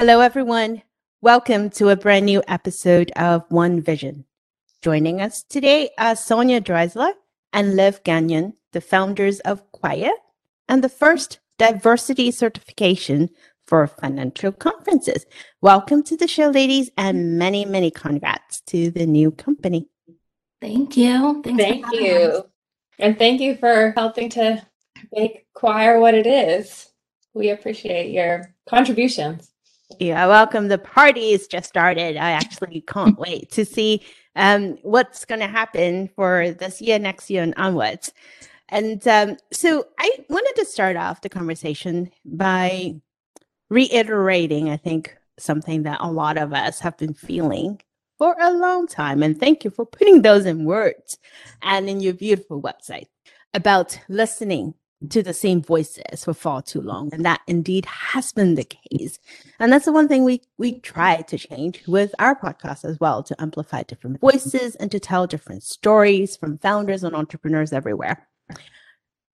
Hello, everyone. Welcome to a brand new episode of One Vision. Joining us today are Sonya Dreizler and Liv Gagnon, the founders of Choir and the first diversity certification for financial conferences. Welcome to the show, ladies, and many, many congrats to the new company. Thank you. Thanks thank you. Us. And thank you for helping to make choir what it is. We appreciate your contributions. Yeah, welcome. The party is just started. I actually can't wait to see um, what's going to happen for this year, next year, and onwards. And um, so I wanted to start off the conversation by reiterating, I think, something that a lot of us have been feeling for a long time. And thank you for putting those in words and in your beautiful website about listening to the same voices for far too long. And that indeed has been the case. And that's the one thing we we try to change with our podcast as well, to amplify different voices and to tell different stories from founders and entrepreneurs everywhere.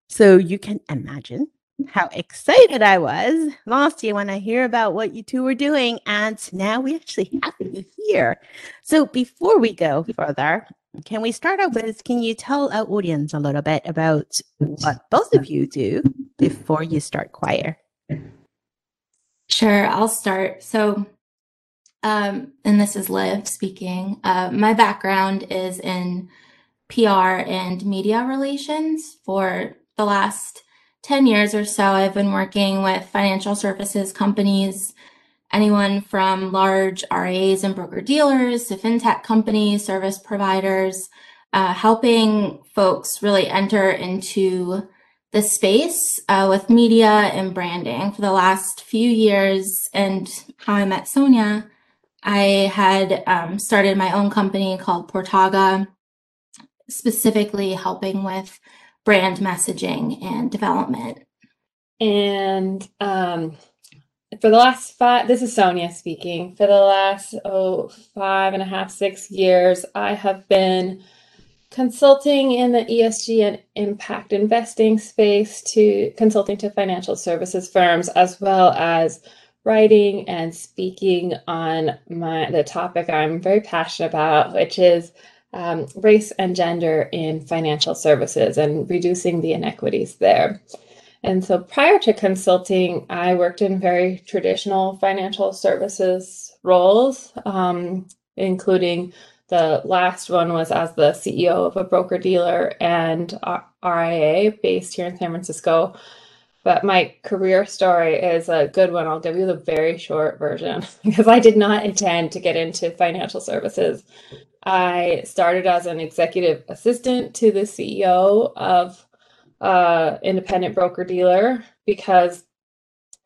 So you can imagine how excited I was last year when I hear about what you two were doing. And now we actually have you here. So before we go further, can we start out with can you tell our audience a little bit about what both of you do before you start choir? Sure, I'll start. So, um, and this is Liv speaking. Uh, my background is in PR and media relations. For the last 10 years or so, I've been working with financial services companies anyone from large RIAs and broker dealers to fintech companies, service providers, uh, helping folks really enter into the space uh, with media and branding for the last few years. And how I met Sonya, I had um, started my own company called Portaga, specifically helping with brand messaging and development. And um, for the last five, this is Sonya speaking. For the last, oh, five and a half, six years, I have been consulting in the ESG and impact investing space to consulting to financial services firms, as well as writing and speaking on my the topic I'm very passionate about, which is um, race and gender in financial services and reducing the inequities there. And so prior to consulting, I worked in very traditional financial services roles, um, including the last one was as the CEO of a broker dealer and RIA based here in San Francisco. But my career story is a good one. I'll give you the very short version because I did not intend to get into financial services. I started as an executive assistant to the CEO of uh, independent broker dealer because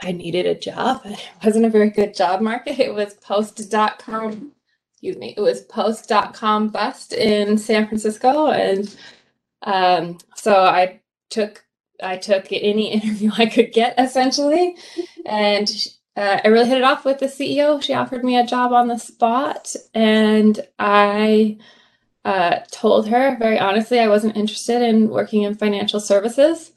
I needed a job. It wasn't a very good job market. It was post.com, excuse me, it was post.com bust in San Francisco. And um, so I took I took any interview I could get essentially. And uh, I really hit it off with the CEO. She offered me a job on the spot and I uh, told her very honestly I wasn't interested in working in financial services,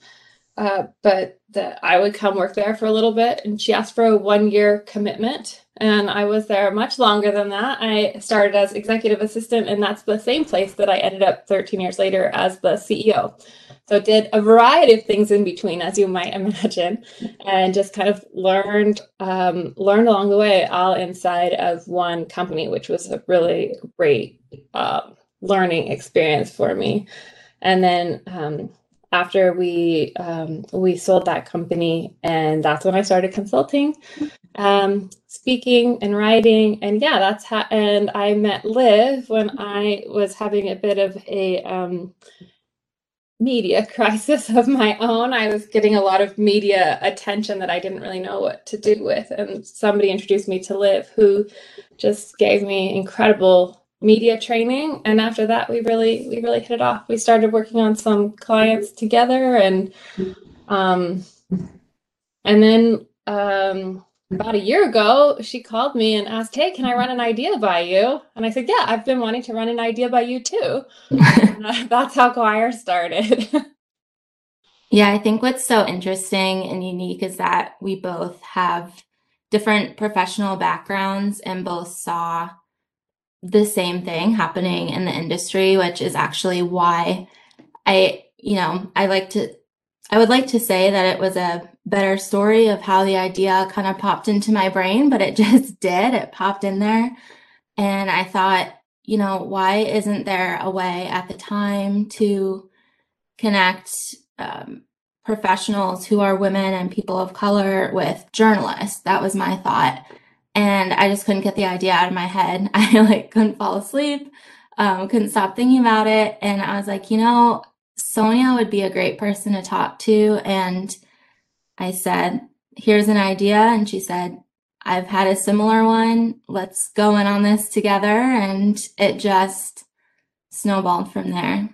uh, but that I would come work there for a little bit. And she asked for a one year commitment. And I was there much longer than that. I started as executive assistant, and that's the same place that I ended up 13 years later as the CEO. So did a variety of things in between, as you might imagine, and just kind of learned um, learned along the way, all inside of one company, which was a really great um, learning experience for me. And then um, after we um, we sold that company, and that's when I started consulting, um, speaking and writing, and yeah, that's how. And I met Liv when I was having a bit of a um, media crisis of my own. I was getting a lot of media attention that I didn't really know what to do with, and somebody introduced me to Liv, who just gave me incredible media training and after that we really we really hit it off. We started working on some clients together and um and then um about a year ago she called me and asked hey can i run an idea by you? And i said yeah i've been wanting to run an idea by you too. That's how choir started. Yeah i think what's so interesting and unique is that we both have different professional backgrounds and both saw the same thing happening in the industry, which is actually why I, you know, I like to, I would like to say that it was a better story of how the idea kind of popped into my brain, but it just did. It popped in there. And I thought, you know, why isn't there a way at the time to connect um, professionals who are women and people of color with journalists? That was my thought. And I just couldn't get the idea out of my head. I like couldn't fall asleep, um, couldn't stop thinking about it. And I was like, you know, Sonya would be a great person to talk to. And I said, here's an idea. And she said, I've had a similar one. Let's go in on this together. And it just snowballed from there.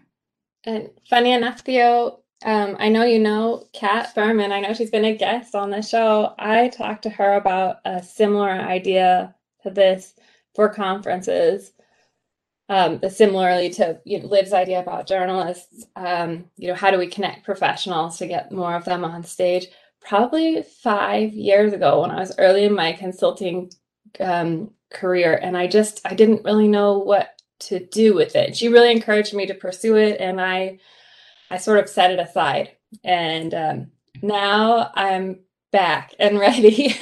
And funny enough, Theo, um, I know you know Kat Furman. I know she's been a guest on the show. I talked to her about a similar idea to this for conferences. Um, similarly to you know, Liv's idea about journalists, um, you know, how do we connect professionals to get more of them on stage? Probably five years ago, when I was early in my consulting um, career, and I just I didn't really know what to do with it. She really encouraged me to pursue it, and I I sort of set it aside. And um, now I'm back and ready.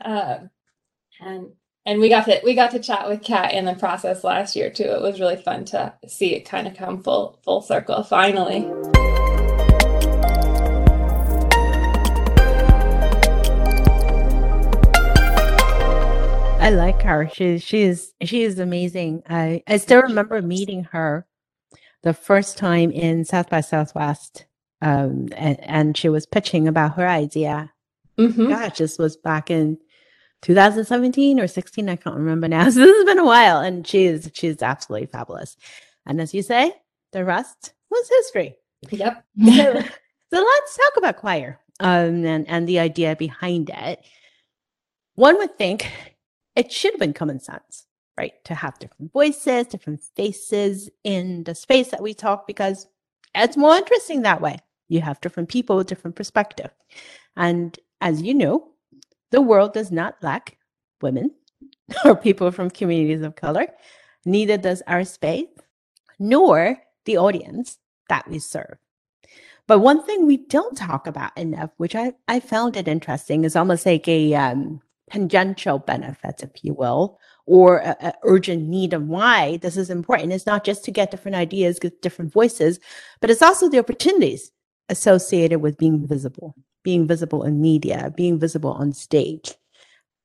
uh, and and we got to we got to chat with Kat in the process last year too. It was really fun to see it kind of come full full circle finally. I like her. She's she's she is amazing. I I still remember meeting her the first time in South by Southwest, um, and, and she was pitching about her idea. Mm-hmm. Gosh, this was back in 2017 or 16. I can't remember now. So this has been a while, and she's she's absolutely fabulous. And as you say, the rest was history. Yep. so, so let's talk about choir um, and and the idea behind it. One would think it should have been common sense right? To have different voices, different faces in the space that we talk because it's more interesting that way. You have different people with different perspective. And as you know, the world does not lack women or people from communities of color. Neither does our space, nor the audience that we serve. But one thing we don't talk about enough, which I, I found it interesting, is almost like a um, tangential benefit, if you will, or a, urgent need and why this is important. It's not just to get different ideas, get different voices, but it's also the opportunities associated with being visible, being visible in media, being visible on stage,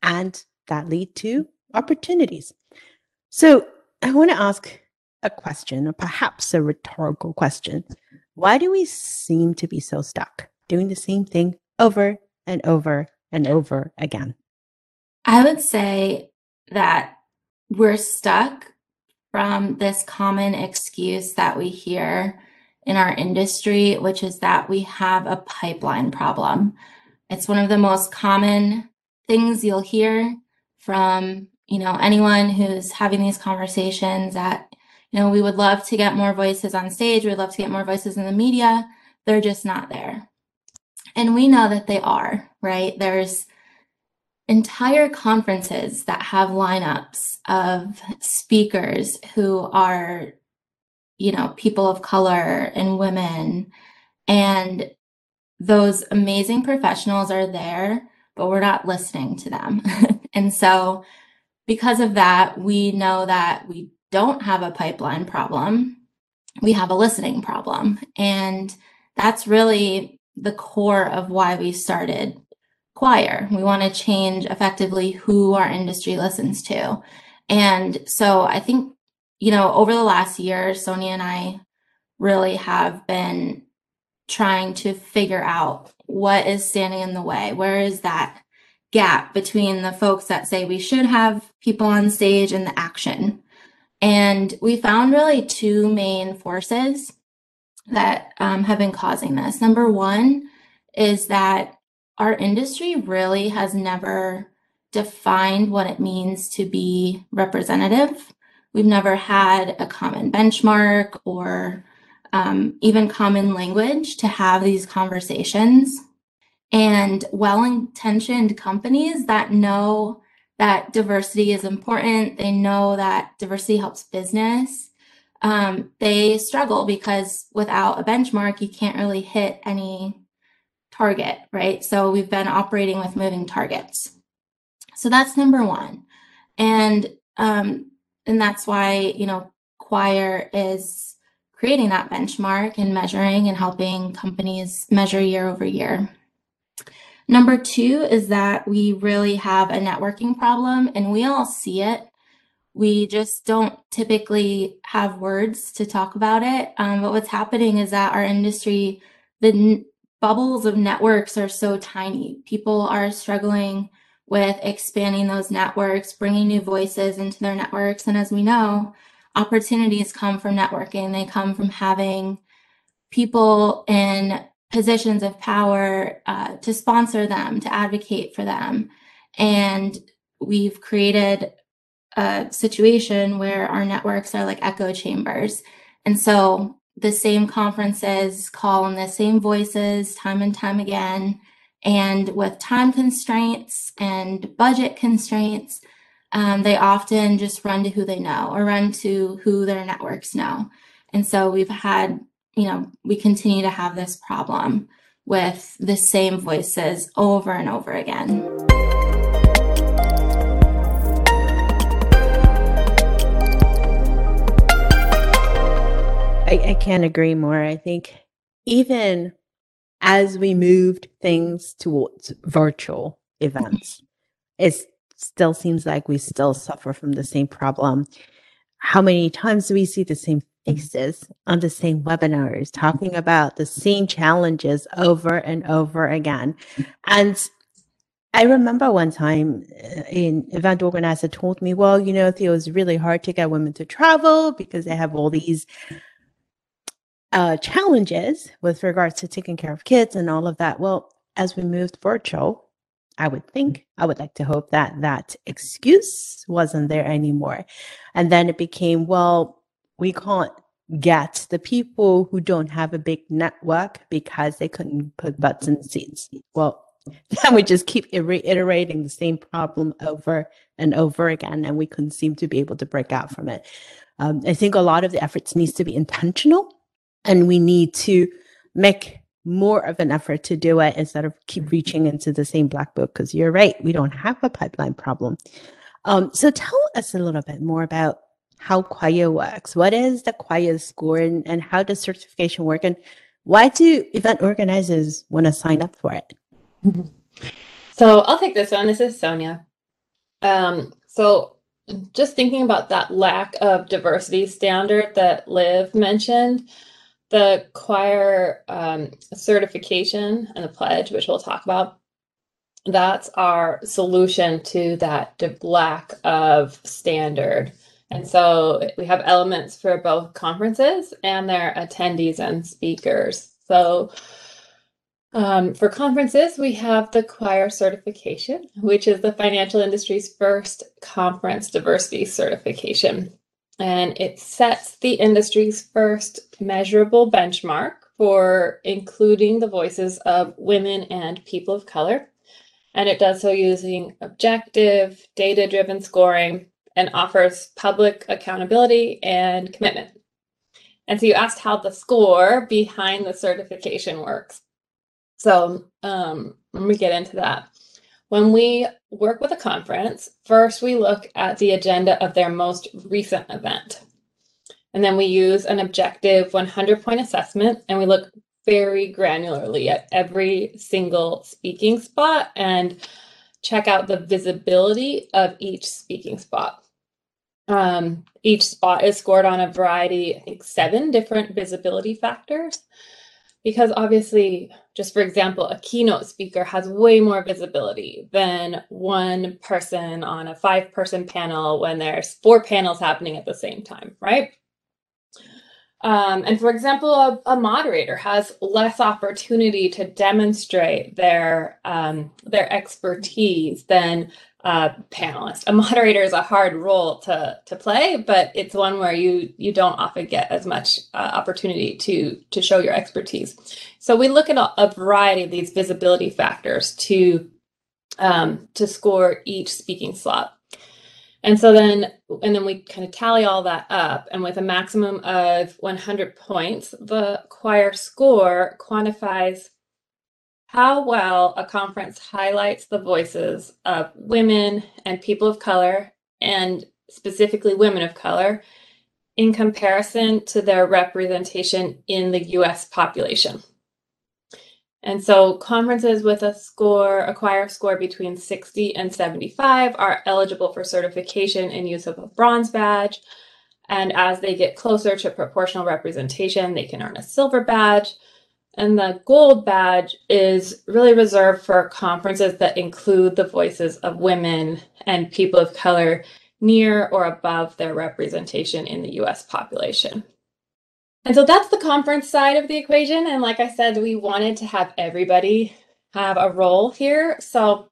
and that lead to opportunities. So I want to ask a question, or perhaps a rhetorical question. Why do we seem to be so stuck doing the same thing over and over and over again? I would say that we're stuck from this common excuse that we hear in our industry, which is that we have a pipeline problem. It's one of the most common things you'll hear from, you know, anyone who's having these conversations that, you know, we would love to get more voices on stage, we'd love to get more voices in the media. They're just not there. And we know that they are, right? There's entire conferences that have lineups of speakers who are, you know, people of color and women. And those amazing professionals are there, but we're not listening to them. and so, because of that, we know that we don't have a pipeline problem. We have a listening problem. And that's really the core of why we started choir. We want to change effectively who our industry listens to. And so I think, you know, over the last year, Sonya and I really have been trying to figure out what is standing in the way. Where is that gap between the folks that say we should have people on stage and the action? And we found really two main forces that um, have been causing this. Number one is that our industry really has never defined what it means to be representative. We've never had a common benchmark or um, even common language to have these conversations. and well intentioned companies that know that diversity is important, they know that diversity helps business. Um, they struggle because without a benchmark, you can't really hit any target, right? So we've been operating with moving targets. So that's number one. And um, and that's why, you know, Choir is creating that benchmark and measuring and helping companies measure year over year. Number two is that we really have a networking problem and we all see it. We just don't typically have words to talk about it. Um, but what's happening is that our industry, the bubbles of networks are so tiny. People are struggling with expanding those networks, bringing new voices into their networks. And as we know, opportunities come from networking, they come from having people in positions of power uh, to sponsor them, to advocate for them. And we've created a situation where our networks are like echo chambers. And so the same conferences call on the same voices time and time again. And with time constraints and budget constraints, um, they often just run to who they know or run to who their networks know. And so we've had, you know, we continue to have this problem with the same voices over and over again. I, I can't agree more. I think even as we moved things towards virtual mm-hmm. events, it still seems like we still suffer from the same problem. How many times do we see the same mm-hmm. faces on the same webinars talking about the same challenges over and over again? Mm-hmm. And I remember one time uh, an uh, event organizer told me, well, you know, Theo, it's really hard to get women to travel because they have all these uh, challenges with regards to taking care of kids and all of that. Well, as we moved virtual, I would think, I would like to hope that that excuse wasn't there anymore. And then it became, well, we can't get the people who don't have a big network because they couldn't put butts in seats. Well, then we just keep reiterating the same problem over and over again, and we couldn't seem to be able to break out from it. Um, I think a lot of the efforts needs to be intentional and we need to make more of an effort to do it instead of keep reaching into the same black book because you're right we don't have a pipeline problem. Um, so tell us a little bit more about how choir works. What is the choir score and, and how does certification work and why do event organizers want to sign up for it? So i'll take this one. This is sonya. Um, so just thinking about that lack of diversity standard that liv mentioned the choir um, certification and the pledge, which we'll talk about, that's our solution to that lack of standard. And so we have elements for both conferences and their attendees and speakers. So um, for conferences, we have the choir certification, which is the financial industry's first conference diversity certification and it sets the industry's first measurable benchmark for including the voices of women and people of color. And it does so using objective, data driven scoring and offers public accountability and commitment. And so you asked how the score behind the certification works. So um, let me get into that. When we work with a conference, first we look at the agenda of their most recent event. And then we use an objective 100 point assessment and we look very granularly at every single speaking spot and check out the visibility of each speaking spot. Um, each spot is scored on a variety, I think seven different visibility factors because obviously just for example a keynote speaker has way more visibility than one person on a five person panel when there's four panels happening at the same time right? Um, and for example a, a, moderator has less opportunity to demonstrate their um, their expertise than uh, panelist. A moderator is a hard role to to play, but it's one where you you don't often get as much uh, opportunity to to show your expertise. So we look at a, a variety of these visibility factors to um, to score each speaking slot. And so then and then we kind of tally all that up, and with a maximum of 100 points, the choir score quantifies how well a conference highlights the voices of women and people of color, and specifically women of color, in comparison to their representation in the US population. And so conferences with a score, a choir score between 60 and 75 are eligible for certification and use of a bronze badge. And as they get closer to proportional representation, they can earn a silver badge. And the gold badge is really reserved for conferences that include the voices of women and people of color near or above their representation in the US population. And so that's the conference side of the equation. And like I said, we wanted to have everybody have a role here. So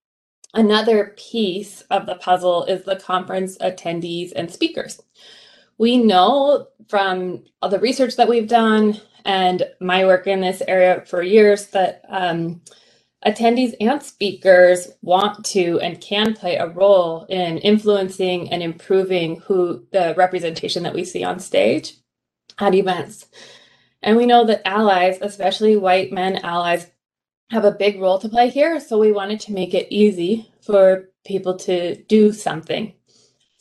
another piece of the puzzle is the conference attendees and speakers. We know from all the research that we've done and my work in this area for years that um, attendees and speakers want to and can play a role in influencing and improving who the representation that we see on stage at events. And we know that allies, especially white men allies, have a big role to play here. So we wanted to make it easy for people to do something.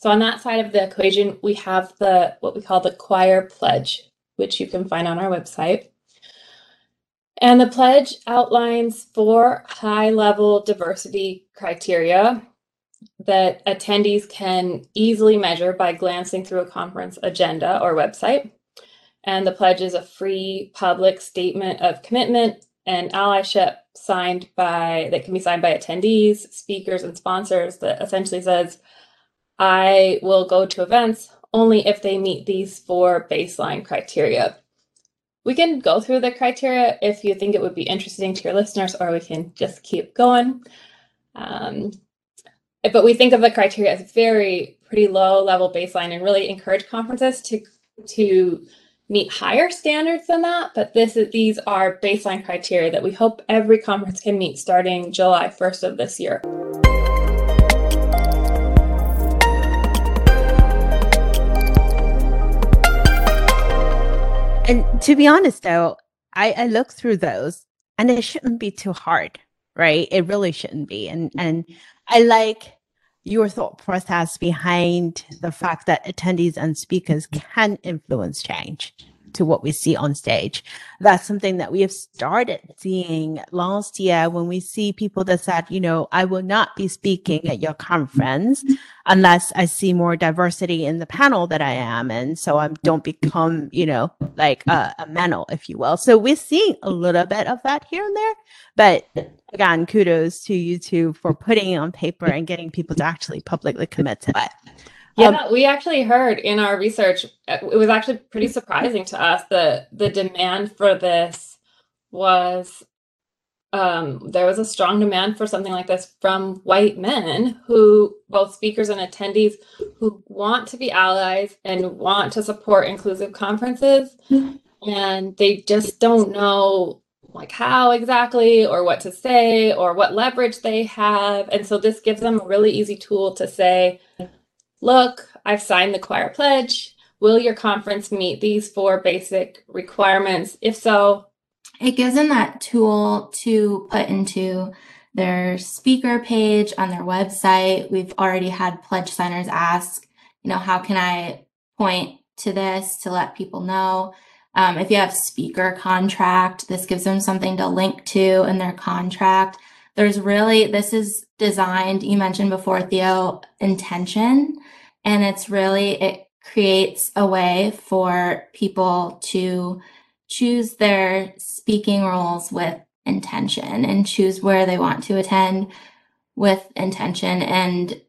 So on that side of the equation, we have the what we call the choir pledge which you can find on our website. And the pledge outlines four high level diversity criteria that attendees can easily measure by glancing through a conference agenda or website. And the pledge is a free public statement of commitment and allyship signed by that can be signed by attendees, speakers, and sponsors that essentially says, I will go to events only if they meet these four baseline criteria. We can go through the criteria if you think it would be interesting to your listeners, or we can just keep going. Um, but we think of the criteria as very pretty low level baseline and really encourage conferences to to meet higher standards than that. But this is these are baseline criteria that we hope every conference can meet starting July 1st of this year. And to be honest, though, I, I look through those and it shouldn't be too hard, right? It really shouldn't be. And mm-hmm. and I like your thought process behind the fact that attendees and speakers mm-hmm. can influence change to what we see on stage. That's something that we have started seeing last year when we see people that said, you know, I will not be speaking at your conference unless I see more diversity in the panel that I am. And so I don't become, you know, like a, a if you will. So we're seeing a little bit of that here and there. But again, kudos to you for putting it on paper and getting people to actually publicly commit to it. Yeah, um, we actually heard in our research, it was actually pretty surprising to us that the demand for this was um, there was a strong demand for something like this from white men who, both speakers and attendees, who want to be allies and want to support inclusive conferences. And they just don't know like how exactly or what to say or what leverage they have. And so this gives them a really easy tool to say, look, I've signed the choir pledge. Will your conference meet these four basic requirements? If so, it gives them that tool to put into their speaker page on their website. We've already had pledge signers ask, you know, how can I point to this to let people know? Um, if you have speaker contract, this gives them something to link to in their contract. There's really, this is designed, you mentioned before, Theo, intention. And it's really, it creates a way for people to choose their speaking roles with intention and choose where they want to attend with intention and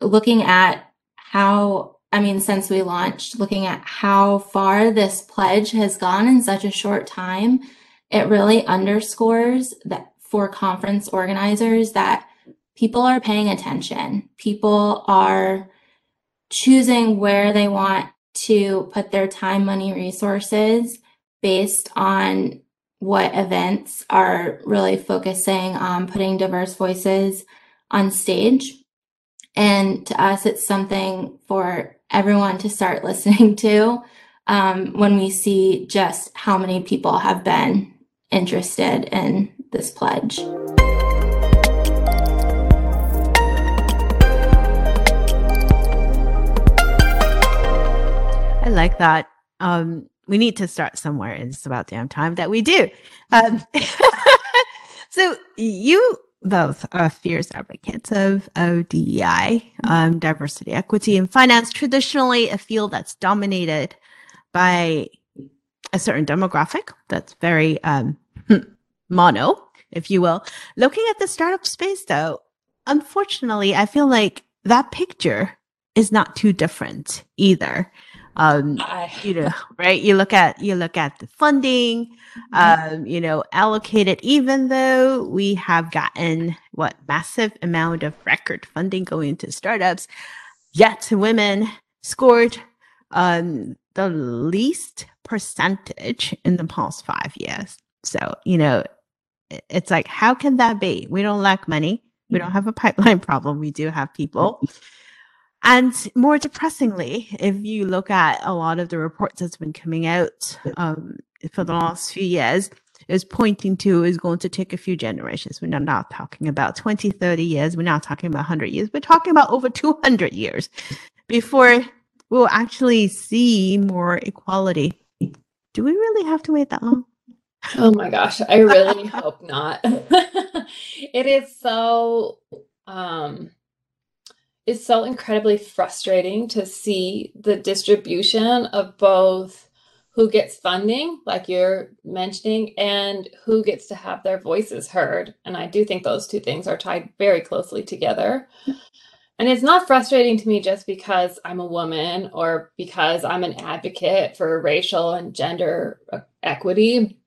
looking at how I mean, since we launched, looking at how far this pledge has gone in such a short time, it really underscores that for conference organizers that people are paying attention. People are choosing where they want to put their time, money, resources based on what events are really focusing on putting diverse voices on stage. And to us, it's something for everyone to start listening to um, when we see just how many people have been interested in this pledge. I like that. Um, we need to start somewhere. It's about damn time that we do. Um, so you both are fierce advocates of ODEI, um, diversity, equity, and finance. Traditionally, a field that's dominated by a certain demographic that's very um, mono, if you will. Looking at the startup space, though, unfortunately, I feel like that picture is not too different either um I, you know right you look at you look at the funding mm-hmm. um you know allocated even though we have gotten what massive amount of record funding going into startups yet women scored um the least percentage in the past 5 years so you know it's like how can that be we don't lack money we don't mm-hmm. have a pipeline problem we do have people and more depressingly, if you look at a lot of the reports that's been coming out um, for the last few years, is pointing to is going to take a few generations. We're not, not talking about 20, 30 years. We're not talking about 100 years. We're talking about over 200 years before we'll actually see more equality. Do we really have to wait that long? Oh my gosh, I really hope not. it is so um it's so incredibly frustrating to see the distribution of both who gets funding, like you're mentioning, and who gets to have their voices heard. And I do think those two things are tied very closely together. And it's not frustrating to me just because I'm a woman or because I'm an advocate for racial and gender equity,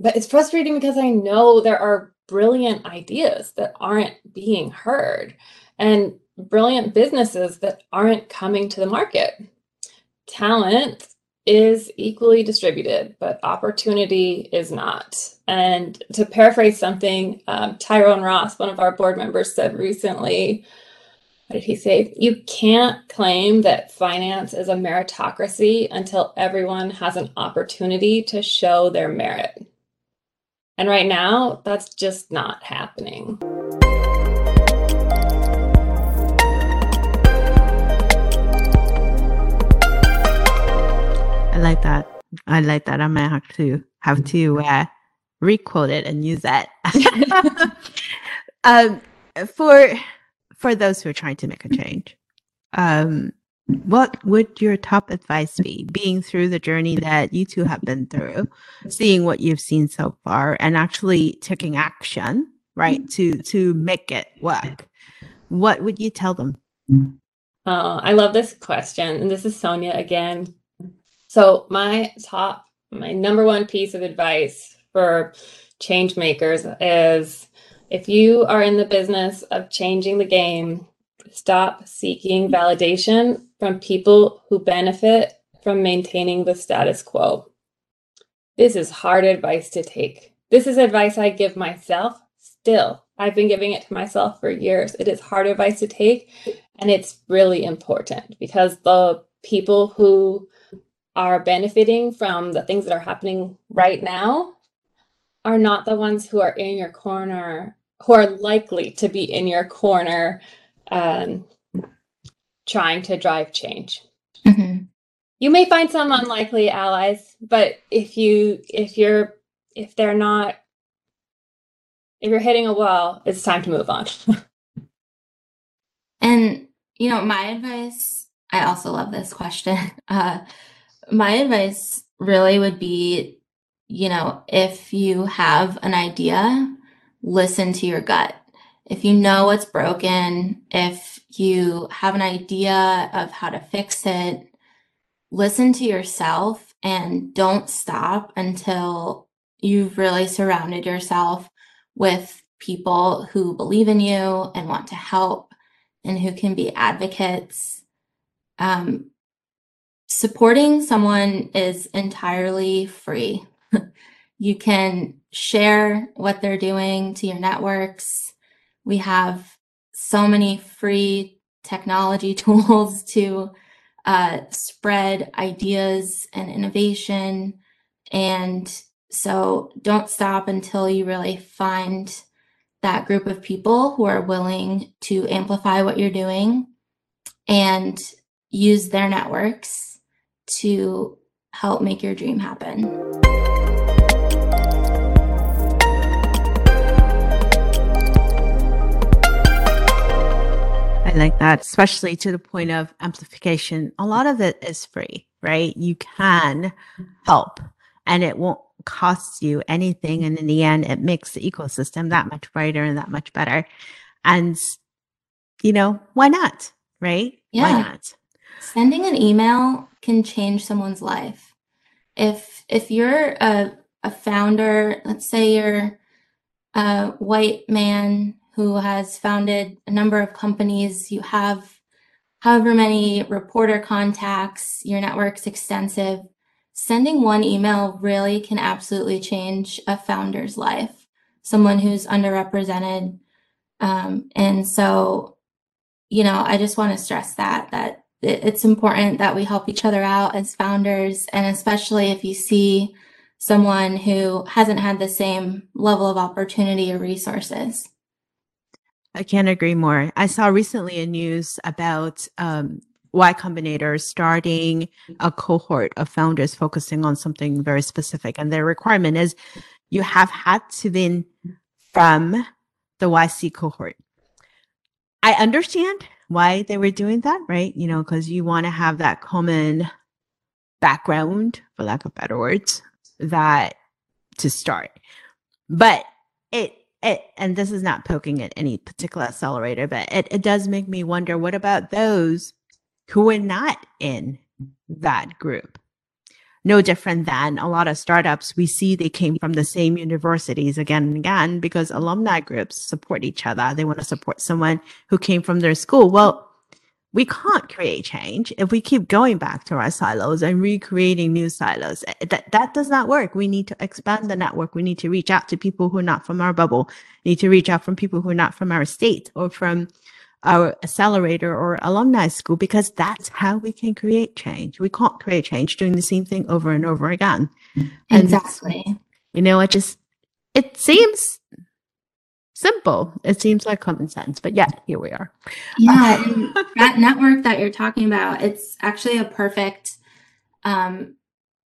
but it's frustrating because I know there are brilliant ideas that aren't being heard. And brilliant businesses that aren't coming to the market. Talent is equally distributed, but opportunity is not. And to paraphrase something um, Tyrone Ross, one of our board members, said recently, what did he say? You can't claim that finance is a meritocracy until everyone has an opportunity to show their merit. And right now, that's just not happening. I like that. I like that. I might have to have to uh, requote it and use that. um, for for those who are trying to make a change, um, what would your top advice be? Being through the journey that you two have been through, seeing what you've seen so far, and actually taking action, right, to to make it work. What would you tell them? Oh, I love this question, and this is Sonya again. So my top, my number one piece of advice for change makers is if you are in the business of changing the game, stop seeking validation from people who benefit from maintaining the status quo. This is hard advice to take. This is advice I give myself still. I've been giving it to myself for years. It is hard advice to take, and it's really important because the people who are benefiting from the things that are happening right now are not the ones who are in your corner, who are likely to be in your corner um, trying to drive change. Mm-hmm. You may find some unlikely allies, but if you if you're if they're not if you're hitting a wall, it's time to move on. and you know, my advice, I also love this question. Uh, my advice really would be you know, if you have an idea, listen to your gut. If you know what's broken, if you have an idea of how to fix it, listen to yourself and don't stop until you've really surrounded yourself with people who believe in you and want to help and who can be advocates. Um, supporting someone is entirely free. you can share what they're doing to your networks. We have so many free technology tools to uh, spread ideas and innovation. And so don't stop until you really find that group of people who are willing to amplify what you're doing and use their networks to help make your dream happen. I like that, especially to the point of amplification. A lot of it is free, right? You can help and it won't cost you anything. And in the end, it makes the ecosystem that much brighter and that much better. And, you know, why not? Right? Yeah. Why not? Sending an email can change someone's life. If if you're a, a founder, let's say you're a white man who has founded a number of companies. You have however many reporter contacts, your network's extensive. Sending one email really can absolutely change a founder's life, someone who's underrepresented. Um, and so, you know, I just want to stress that, that it's important that we help each other out as founders. And especially if you see someone who hasn't had the same level of opportunity or resources. I can't agree more. I saw recently a news about um, Y Combinator starting a cohort of founders focusing on something very specific. And their requirement is you have had to been from the YC cohort. I understand why they were doing that, right? You know, because you want to have that common background, for lack of better words, that to start. But it it, and this is not poking at any particular accelerator, but it, it does make me wonder what about those who are not in that group? No different than a lot of startups. We see they came from the same universities again and again because alumni groups support each other. They want to support someone who came from their school. Well, we can't create change if we keep going back to our silos and recreating new silos. Eh, that, that does not work. We need to expand the network. We need to reach out to people who are not from our bubble. We need to reach out from people who are not from our state or from our accelerator or alumni school because that's how we can create change. We can't create change doing the same thing over and over again. Exactly. And, you know, it just, it seems simple. It seems like common sense, but yet here we are. Yeah, that network that you're talking about, it's actually a perfect um,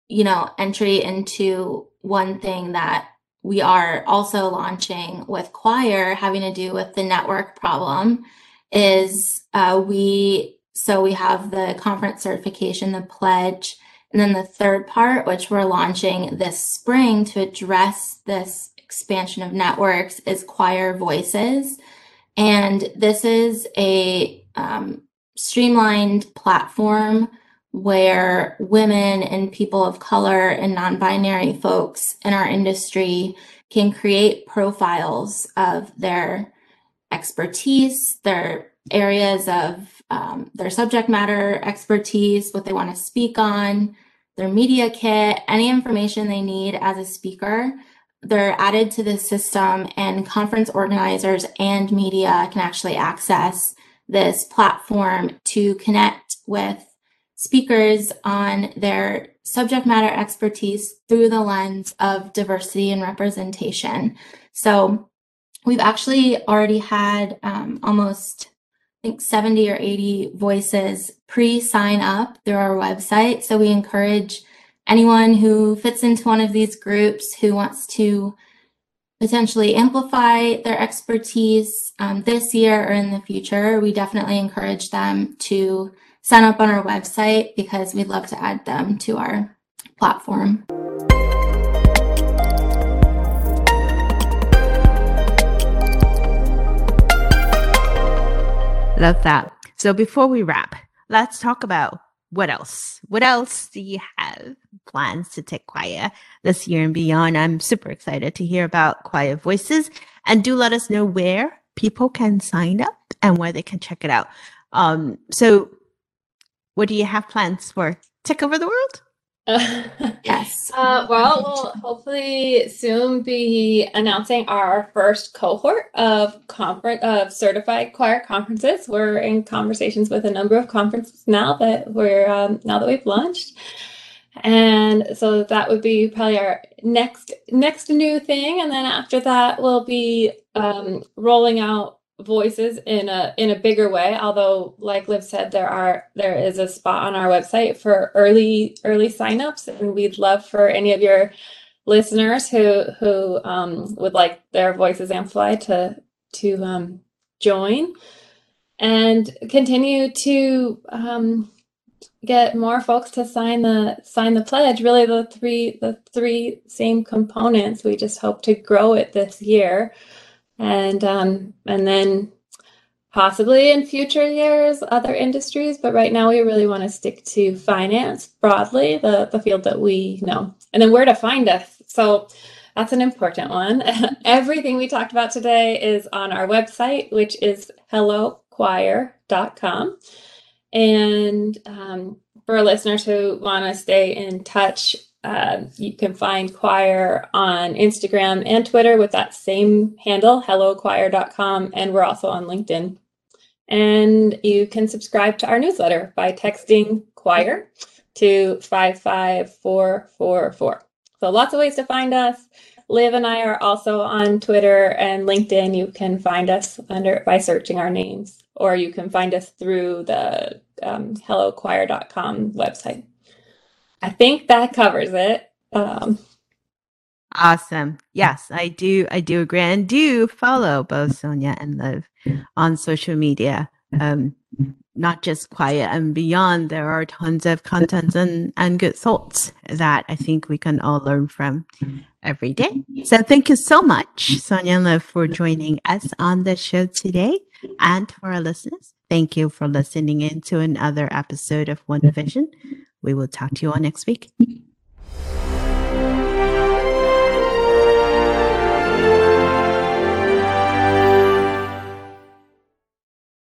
you know, entry into one thing that we are also launching with choir having to do with the network problem is uh, we so we have the conference certification the pledge and then the third part which we're launching this spring to address this expansion of networks is Choir Voices. And this is a um, streamlined platform where women and people of color and non binary folks in our industry can create profiles of their expertise, their areas of um, their subject matter expertise, what they want to speak on, their media kit, any information they need as a speaker they're added to the system and conference organizers and media can actually access this platform to connect with speakers on their subject matter expertise through the lens of diversity and representation. So we've actually already had um, almost I think 70 or 80 voices pre sign up through our website. So we encourage anyone who fits into one of these groups who wants to potentially amplify their expertise um, this year or in the future, we definitely encourage them to sign up on our website because we'd love to add them to our platform. Love that. So before we wrap, let's talk about what else? What else do you have plans to take Choir this year and beyond? I'm super excited to hear about Choir Voices and do let us know where people can sign up and where they can check it out. Um, so, what do you have plans for Take Over the World? yes. Uh, well, we'll hopefully soon be announcing our first cohort of conference of certified choir conferences. We're in conversations with a number of conferences now that we're um, now that we've launched, and so that would be probably our next next new thing. And then after that, we'll be um, rolling out voices in a in a bigger way. Although like liv said there are there is a spot on our website for early early signups and we'd love for any of your listeners who who um, would like their voices amplified to to um, join and continue to um, get more folks to sign the sign the pledge. Really the three the three same components. We just hope to grow it this year and um, and then possibly in future years other industries but right now we really want to stick to finance broadly the the field that we know. And then where to find us. So that's an important one. Everything we talked about today is on our website which is hellochoir.com and um, for listeners who want to stay in touch uh, you can find choir on Instagram and Twitter with that same handle, hellochoir.com. And we're also on LinkedIn. And you can subscribe to our newsletter by texting choir to 55444. So lots of ways to find us. Liv and I are also on Twitter and LinkedIn. You can find us under by searching our names, or you can find us through the um, hellochoir.com website. I think that covers it. Um, awesome. Yes, I do. I do agree, and do follow both Sonya and Liv on social media. Um, not just choir and beyond. There are tons of content and, and good thoughts that I think we can all learn from every day. So thank you so much, Sonya and Liv, for joining us on the show today. And for our listeners, thank you for listening in to another episode of One Vision. We will talk to you all next week.